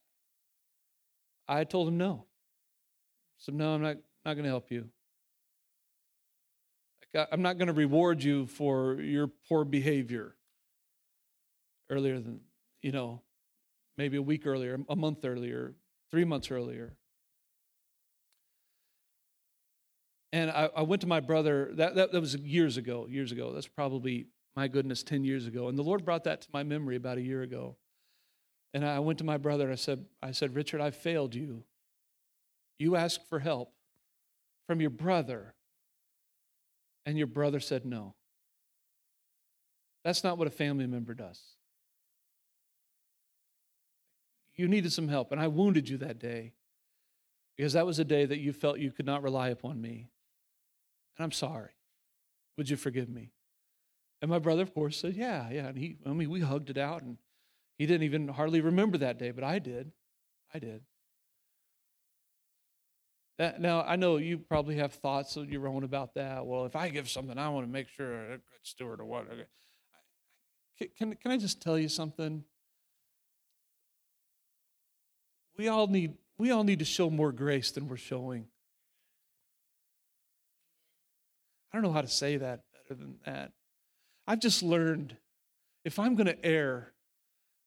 I told him no. I said, No, I'm not, not going to help you. I'm not going to reward you for your poor behavior earlier than, you know, maybe a week earlier, a month earlier, three months earlier. And I, I went to my brother, that, that, that was years ago, years ago. That's probably, my goodness, 10 years ago. And the Lord brought that to my memory about a year ago. And I went to my brother and I said, I said, Richard, I failed you. You asked for help from your brother, and your brother said no. That's not what a family member does. You needed some help, and I wounded you that day because that was a day that you felt you could not rely upon me. And I'm sorry. Would you forgive me? And my brother, of course, said, Yeah, yeah. And he, I mean, we hugged it out, and he didn't even hardly remember that day, but I did. I did. Now, I know you probably have thoughts of your own about that. Well, if I give something, I want to make sure a good steward or what. Can, can I just tell you something? We all need we all need to show more grace than we're showing. I don't know how to say that better than that. I've just learned if I'm going to err,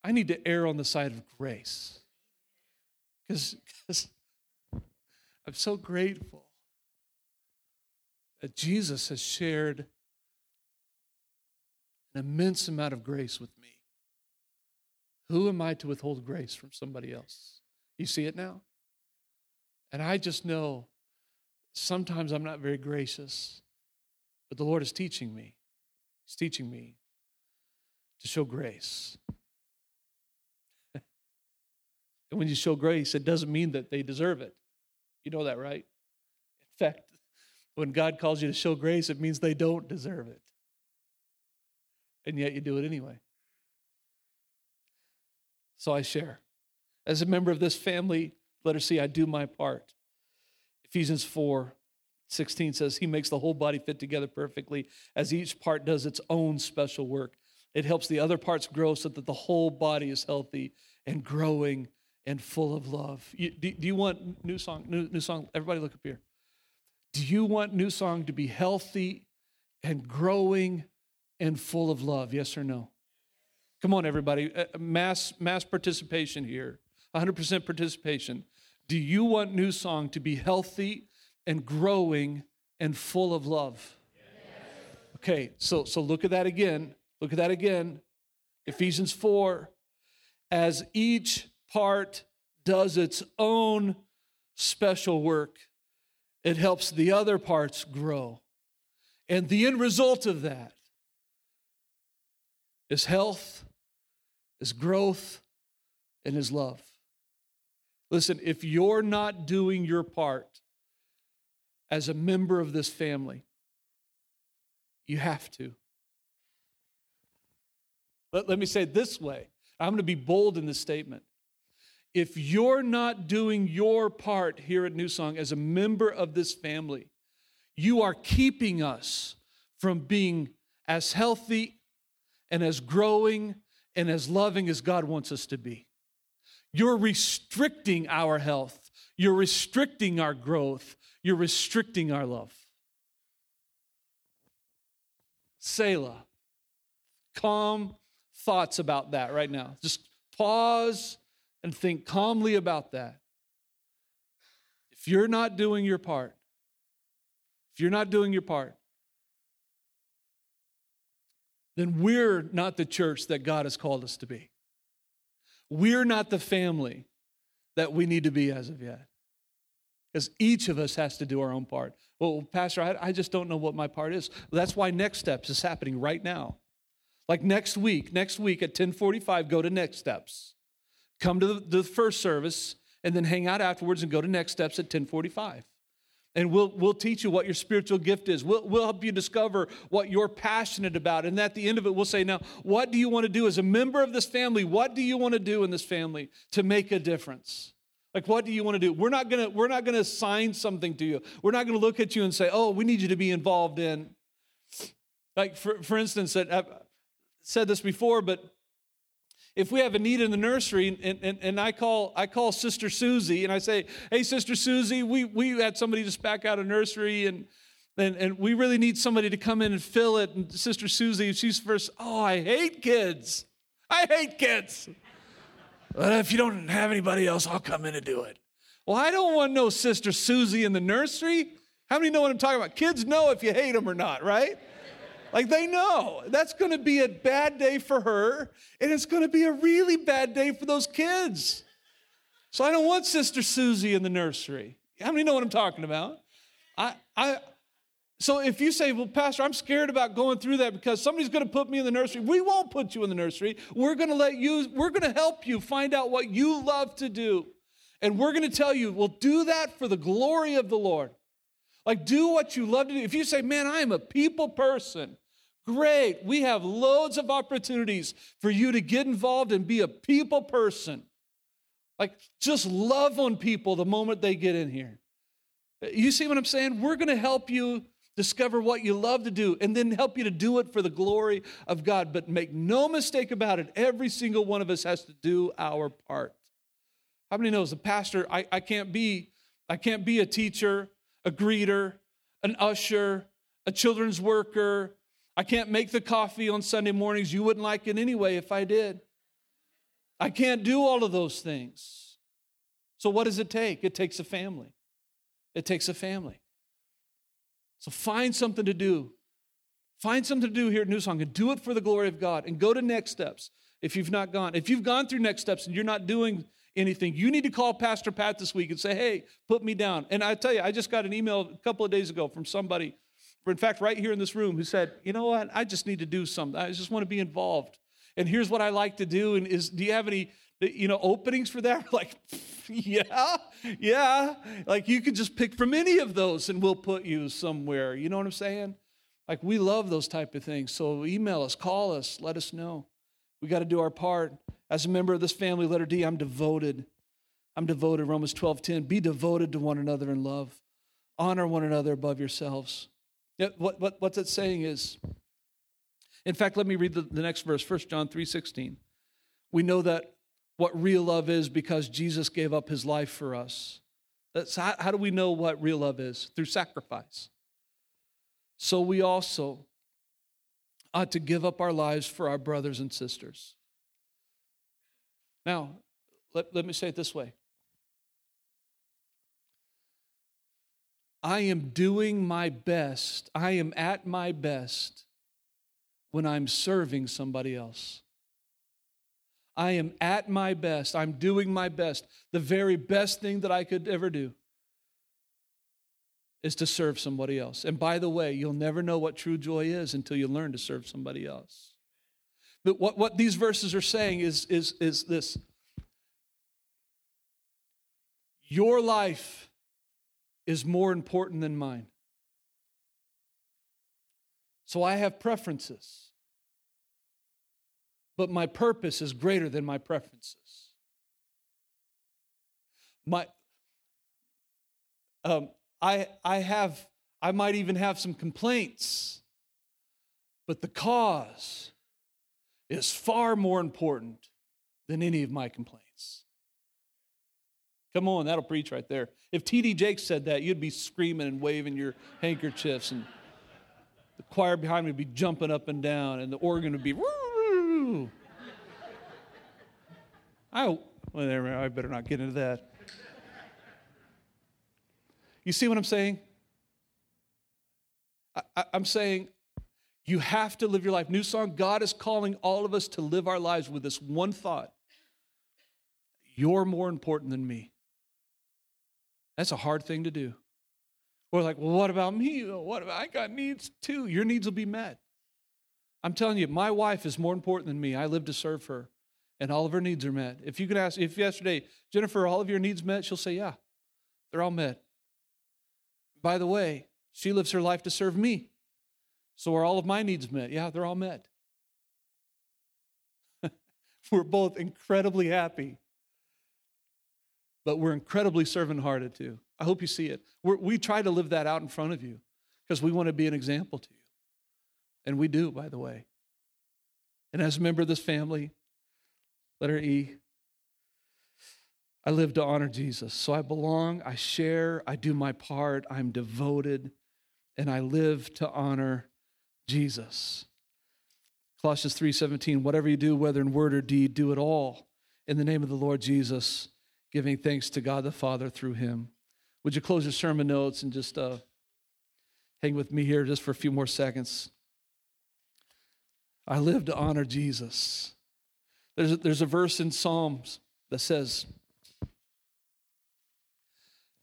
I need to err on the side of grace. Because I'm so grateful that Jesus has shared an immense amount of grace with me. Who am I to withhold grace from somebody else? You see it now? And I just know sometimes I'm not very gracious, but the Lord is teaching me. He's teaching me to show grace. And when you show grace, it doesn't mean that they deserve it. You know that, right? In fact, when God calls you to show grace, it means they don't deserve it. And yet you do it anyway. So I share. As a member of this family, let her see I do my part. Ephesians 4 16 says, He makes the whole body fit together perfectly as each part does its own special work. It helps the other parts grow so that the whole body is healthy and growing and full of love. You, do, do, you want new song? New, new song. Everybody, look up here. Do you want new song to be healthy and growing and full of love? Yes or no? Come on, everybody. Uh, mass mass participation here. 100% participation. Do you want new song to be healthy and growing and full of love? Okay, so so look at that again. Look at that again. Ephesians 4 as each part does its own special work, it helps the other parts grow. And the end result of that is health, is growth, and is love. Listen, if you're not doing your part as a member of this family, you have to. Let, let me say it this way I'm going to be bold in this statement. If you're not doing your part here at New Song as a member of this family, you are keeping us from being as healthy and as growing and as loving as God wants us to be. You're restricting our health, you're restricting our growth, you're restricting our love. Selah. Calm thoughts about that right now. Just pause and think calmly about that. If you're not doing your part, if you're not doing your part, then we're not the church that God has called us to be. We're not the family that we need to be as of yet. Because each of us has to do our own part. Well, Pastor, I, I just don't know what my part is. That's why Next Steps is happening right now. Like next week, next week at 1045, go to Next Steps. Come to the, first service and then hang out afterwards and go to Next Steps at 1045 and we'll, we'll teach you what your spiritual gift is. We'll, we'll help you discover what you're passionate about. And at the end of it, we'll say, Now, what do you want to do as a member of this family? What do you want to do in this family to make a difference? Like, what do you want to do? We're not gonna, we're not gonna assign something to you. We're not gonna look at you and say, Oh, we need you to be involved in. Like, for, for instance, I've said this before, but if we have a need in the nursery and, and, and I call I call Sister Susie and I say, hey Sister Susie, we, we had somebody just back out of nursery and, and and we really need somebody to come in and fill it. And Sister Susie, she's first, oh, I hate kids. I hate kids. Well, if you don't have anybody else, I'll come in and do it. Well, I don't want no sister Susie in the nursery. How many know what I'm talking about? Kids know if you hate them or not, right? Like they know that's going to be a bad day for her, and it's going to be a really bad day for those kids. So I don't want Sister Susie in the nursery. How many know what I'm talking about? I, I, so if you say, well, Pastor, I'm scared about going through that because somebody's going to put me in the nursery, we won't put you in the nursery. We're going to let you, we're going to help you find out what you love to do. And we're going to tell you, well, do that for the glory of the Lord. Like, do what you love to do. If you say, man, I am a people person, great. We have loads of opportunities for you to get involved and be a people person. Like, just love on people the moment they get in here. You see what I'm saying? We're going to help you discover what you love to do and then help you to do it for the glory of God. But make no mistake about it, every single one of us has to do our part. How many knows the pastor? I, I can't be, I can't be a teacher, a greeter, an usher, a children's worker. I can't make the coffee on Sunday mornings. You wouldn't like it anyway if I did. I can't do all of those things. So, what does it take? It takes a family. It takes a family. So, find something to do. Find something to do here at New Song and do it for the glory of God and go to next steps if you've not gone. If you've gone through next steps and you're not doing anything, you need to call Pastor Pat this week and say, hey, put me down. And I tell you, I just got an email a couple of days ago from somebody, in fact, right here in this room, who said, you know what? I just need to do something. I just want to be involved. And here's what I like to do. And is do you have any you know openings for that? like, yeah, yeah. Like you could just pick from any of those and we'll put you somewhere. You know what I'm saying? Like we love those type of things. So email us, call us, let us know. We got to do our part. As a member of this family, letter D, I'm devoted. I'm devoted. Romans 12, 10. Be devoted to one another in love. Honor one another above yourselves. What, what, what's it saying is, in fact, let me read the, the next verse, 1 John 3, 16. We know that what real love is because Jesus gave up his life for us. That's how, how do we know what real love is? Through sacrifice. So we also ought to give up our lives for our brothers and sisters. Now, let, let me say it this way I am doing my best, I am at my best when I'm serving somebody else. I am at my best. I'm doing my best. The very best thing that I could ever do is to serve somebody else. And by the way, you'll never know what true joy is until you learn to serve somebody else. But what, what these verses are saying is, is, is this Your life is more important than mine. So I have preferences. But my purpose is greater than my preferences. My, um, I, I have, I might even have some complaints, but the cause is far more important than any of my complaints. Come on, that'll preach right there. If T.D. Jakes said that, you'd be screaming and waving your handkerchiefs, and the choir behind me would be jumping up and down, and the organ would be. Woo! I, well, I better not get into that. You see what I'm saying? I, am saying you have to live your life. New song, God is calling all of us to live our lives with this one thought You're more important than me. That's a hard thing to do. We're like, well, what about me? What about I got needs too? Your needs will be met. I'm telling you, my wife is more important than me. I live to serve her, and all of her needs are met. If you can ask, if yesterday, Jennifer, all of your needs met, she'll say, yeah, they're all met. By the way, she lives her life to serve me. So are all of my needs met? Yeah, they're all met. we're both incredibly happy, but we're incredibly servant hearted too. I hope you see it. We're, we try to live that out in front of you because we want to be an example to you. And we do, by the way. And as a member of this family, letter E, I live to honor Jesus. So I belong, I share, I do my part, I'm devoted, and I live to honor Jesus. Colossians 3:17 whatever you do whether in word or deed do it all in the name of the Lord Jesus, giving thanks to God the Father through him. Would you close your sermon notes and just uh, hang with me here just for a few more seconds? I live to honor Jesus. There's a, there's a verse in Psalms that says,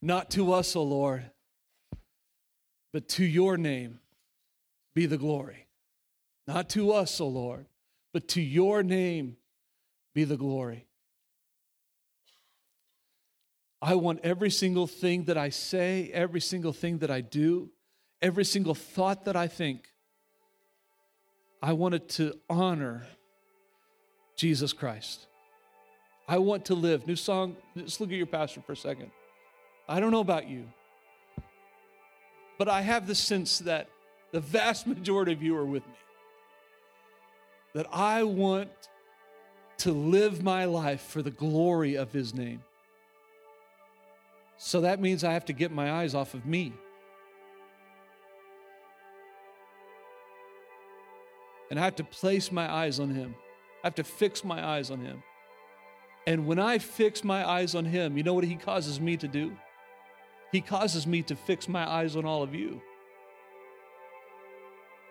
Not to us, O Lord, but to your name be the glory. Not to us, O Lord, but to your name be the glory. I want every single thing that I say, every single thing that I do, every single thought that I think, I want it to honor Jesus Christ. I want to live. New song, just look at your pastor for a second. I don't know about you, but I have the sense that the vast majority of you are with me. That I want to live my life for the glory of his name. So that means I have to get my eyes off of me. And I have to place my eyes on him. I have to fix my eyes on him. And when I fix my eyes on him, you know what he causes me to do? He causes me to fix my eyes on all of you.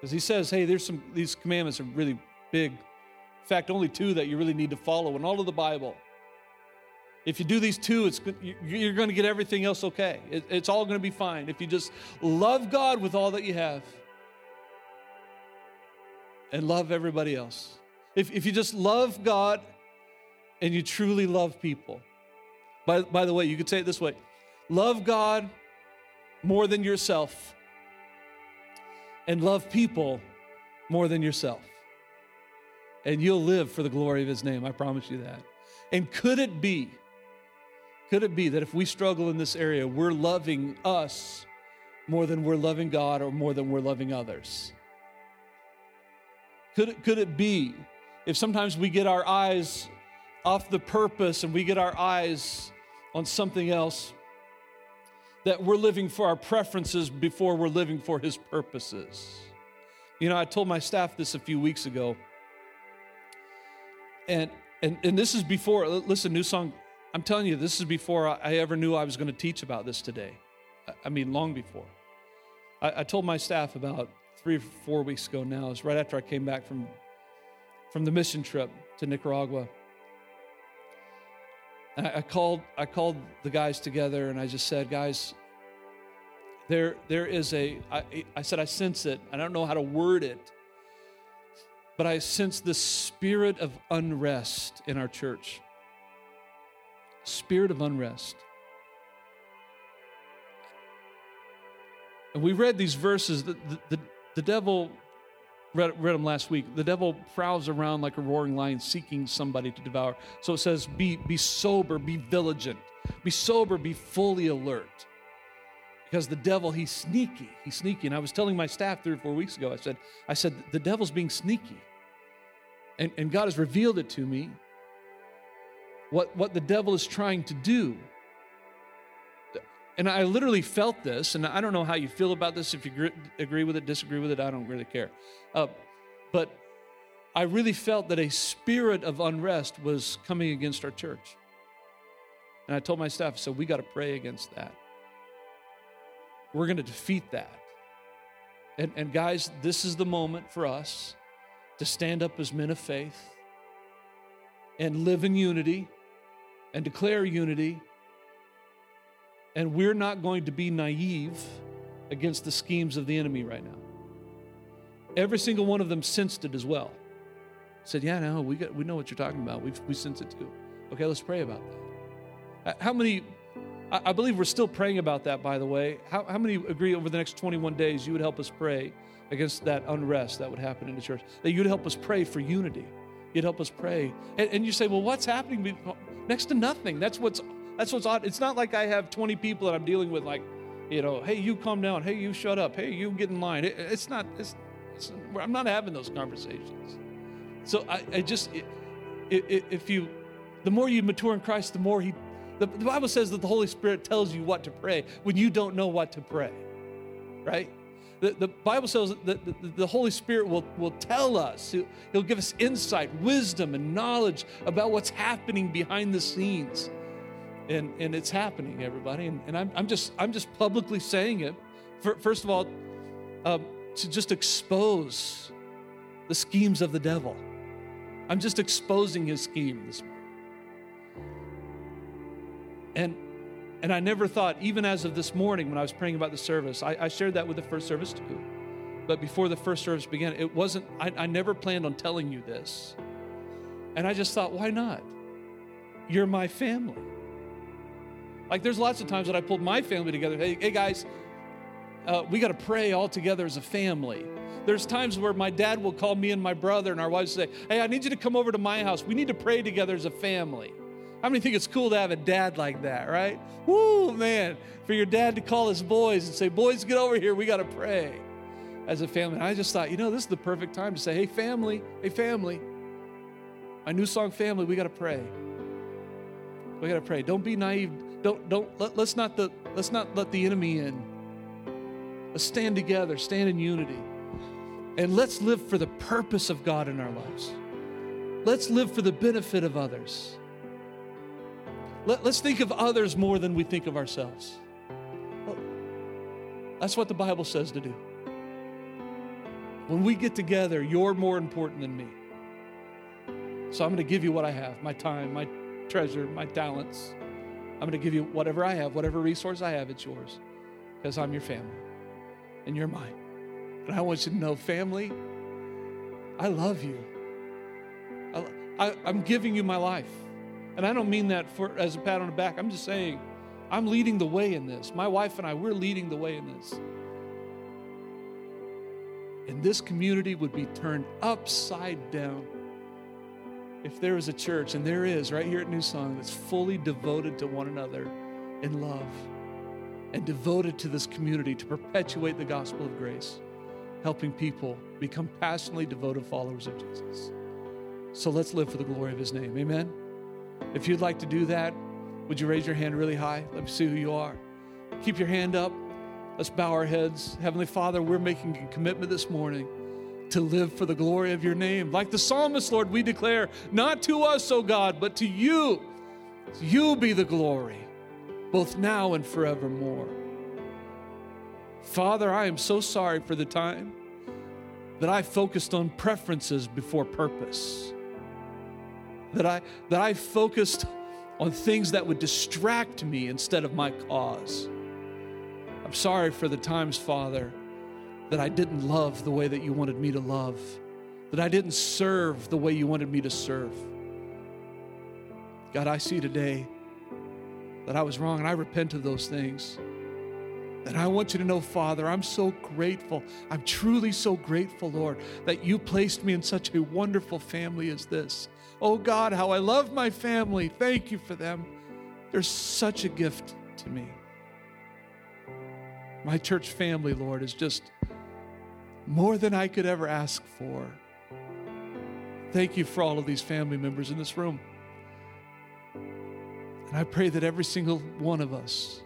Because he says, hey, there's some, these commandments are really big. In fact, only two that you really need to follow in all of the Bible. If you do these two, it's, you're going to get everything else okay. It's all going to be fine. If you just love God with all that you have and love everybody else. If, if you just love God and you truly love people. By, by the way, you could say it this way love God more than yourself and love people more than yourself. And you'll live for the glory of his name. I promise you that. And could it be? Could it be that if we struggle in this area, we're loving us more than we're loving God or more than we're loving others? Could it, could it be if sometimes we get our eyes off the purpose and we get our eyes on something else, that we're living for our preferences before we're living for His purposes? You know, I told my staff this a few weeks ago. And and, and this is before, listen, New Song I'm telling you, this is before I ever knew I was going to teach about this today. I mean, long before. I, I told my staff about three or four weeks ago now, it's right after I came back from, from the mission trip to Nicaragua. I, I called, I called the guys together and I just said, guys, there, there is a. I, I said, I sense it. I don't know how to word it, but I sense the spirit of unrest in our church spirit of unrest. And we read these verses. The, the, the, the devil, read, read them last week, the devil prowls around like a roaring lion seeking somebody to devour. So it says, be, be sober, be vigilant, be sober, be fully alert. Because the devil, he's sneaky. He's sneaky. And I was telling my staff three or four weeks ago, I said, I said, the devil's being sneaky. And, and God has revealed it to me what, what the devil is trying to do. And I literally felt this, and I don't know how you feel about this, if you agree with it, disagree with it, I don't really care. Uh, but I really felt that a spirit of unrest was coming against our church. And I told my staff, so we got to pray against that. We're going to defeat that. And, and guys, this is the moment for us to stand up as men of faith and live in unity and declare unity. And we're not going to be naive against the schemes of the enemy right now. Every single one of them sensed it as well. Said, Yeah, no, we, got, we know what you're talking about. we we sense it too. Okay, let's pray about that. Uh, how many, I, I believe we're still praying about that, by the way. How, how many agree over the next 21 days you would help us pray against that unrest that would happen in the church? That you'd help us pray for unity. You'd help us pray. And, and you say, Well, what's happening? Next to nothing. That's what's that's what's odd. It's not like I have 20 people that I'm dealing with, like, you know, hey, you calm down. Hey, you shut up. Hey, you get in line. It, it's not. It's, it's, I'm not having those conversations. So I, I just, it, it, if you, the more you mature in Christ, the more He. The, the Bible says that the Holy Spirit tells you what to pray when you don't know what to pray, right? The, the Bible says that the, the Holy Spirit will, will tell us, he'll, he'll give us insight, wisdom, and knowledge about what's happening behind the scenes. And, and it's happening, everybody. And, and I'm, I'm, just, I'm just publicly saying it. First of all, um, to just expose the schemes of the devil. I'm just exposing his scheme this morning. And and I never thought, even as of this morning when I was praying about the service, I, I shared that with the first service too. But before the first service began, it wasn't, I, I never planned on telling you this. And I just thought, why not? You're my family. Like there's lots of times that I pulled my family together. Hey, hey guys, uh, we got to pray all together as a family. There's times where my dad will call me and my brother and our wives say, Hey, I need you to come over to my house. We need to pray together as a family. How many think it's cool to have a dad like that, right? Woo, man. For your dad to call his boys and say, Boys, get over here. We got to pray as a family. And I just thought, you know, this is the perfect time to say, Hey, family, hey, family, my new song, family, we got to pray. We got to pray. Don't be naive. Don't, don't, let, let's not, the, let's not let the enemy in. Let's stand together, stand in unity. And let's live for the purpose of God in our lives. Let's live for the benefit of others. Let, us think of others more than we think of ourselves. Well, that's what the Bible says to do. When we get together, you're more important than me. So I'm going to give you what I have my time, my treasure, my talents. I'm going to give you whatever I have, whatever resource I have, it's yours because I'm your family and you're mine. And I want you to know, family, I love you. I, I'm giving you my life. And I don't mean that for as a pat on the back. I'm just saying I'm leading the way in this. My wife and I, we're leading the way in this. And this community would be turned upside down if there is a church, and there is right here at New Song, that's fully devoted to one another in love and devoted to this community to perpetuate the gospel of grace, helping people become passionately devoted followers of Jesus. So let's live for the glory of his name. Amen. If you'd like to do that, would you raise your hand really high? Let me see who you are. Keep your hand up. Let's bow our heads. Heavenly Father, we're making a commitment this morning to live for the glory of your name. Like the psalmist, Lord, we declare, not to us, O God, but to you. You be the glory, both now and forevermore. Father, I am so sorry for the time that I focused on preferences before purpose that I, that I focused on things that would distract me instead of my cause. I'm sorry for the times, Father, that I didn't love the way that you wanted me to love, that I didn't serve the way you wanted me to serve. God, I see today that I was wrong and I repent of those things. And I want you to know, Father, I'm so grateful. I'm truly so grateful, Lord, that you placed me in such a wonderful family as this. Oh God, how I love my family. Thank you for them. They're such a gift to me. My church family, Lord, is just more than I could ever ask for. Thank you for all of these family members in this room. And I pray that every single one of us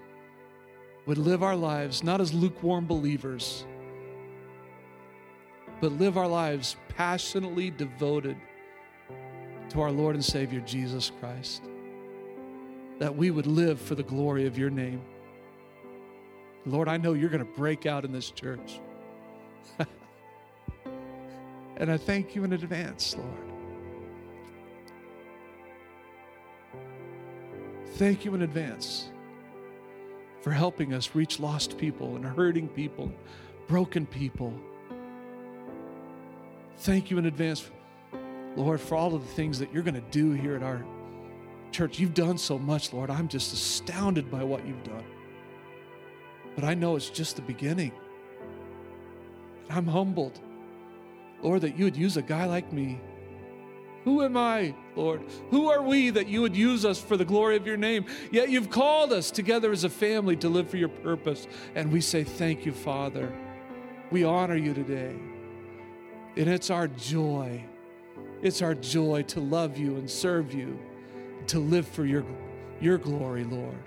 would live our lives not as lukewarm believers, but live our lives passionately devoted to our Lord and Savior Jesus Christ. That we would live for the glory of your name. Lord, I know you're going to break out in this church. and I thank you in advance, Lord. Thank you in advance for helping us reach lost people and hurting people, broken people. Thank you in advance Lord, for all of the things that you're going to do here at our church. You've done so much, Lord. I'm just astounded by what you've done. But I know it's just the beginning. I'm humbled, Lord, that you would use a guy like me. Who am I, Lord? Who are we that you would use us for the glory of your name? Yet you've called us together as a family to live for your purpose. And we say, Thank you, Father. We honor you today. And it's our joy it's our joy to love you and serve you, to live for your, your glory, Lord.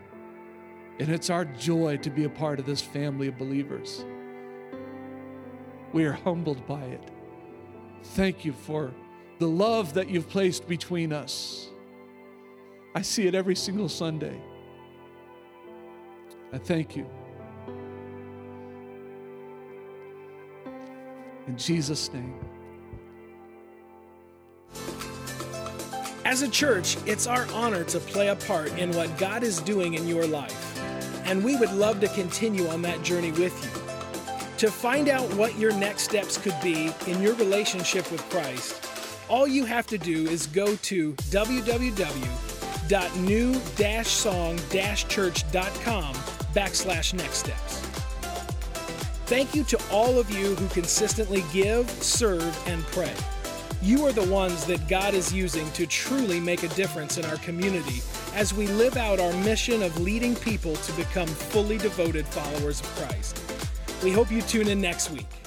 And it's our joy to be a part of this family of believers. We are humbled by it. Thank you for the love that you've placed between us. I see it every single Sunday. I thank you. In Jesus' name. As a church, it's our honor to play a part in what God is doing in your life, and we would love to continue on that journey with you. To find out what your next steps could be in your relationship with Christ, all you have to do is go to www.new-song-church.com backslash next steps. Thank you to all of you who consistently give, serve, and pray. You are the ones that God is using to truly make a difference in our community as we live out our mission of leading people to become fully devoted followers of Christ. We hope you tune in next week.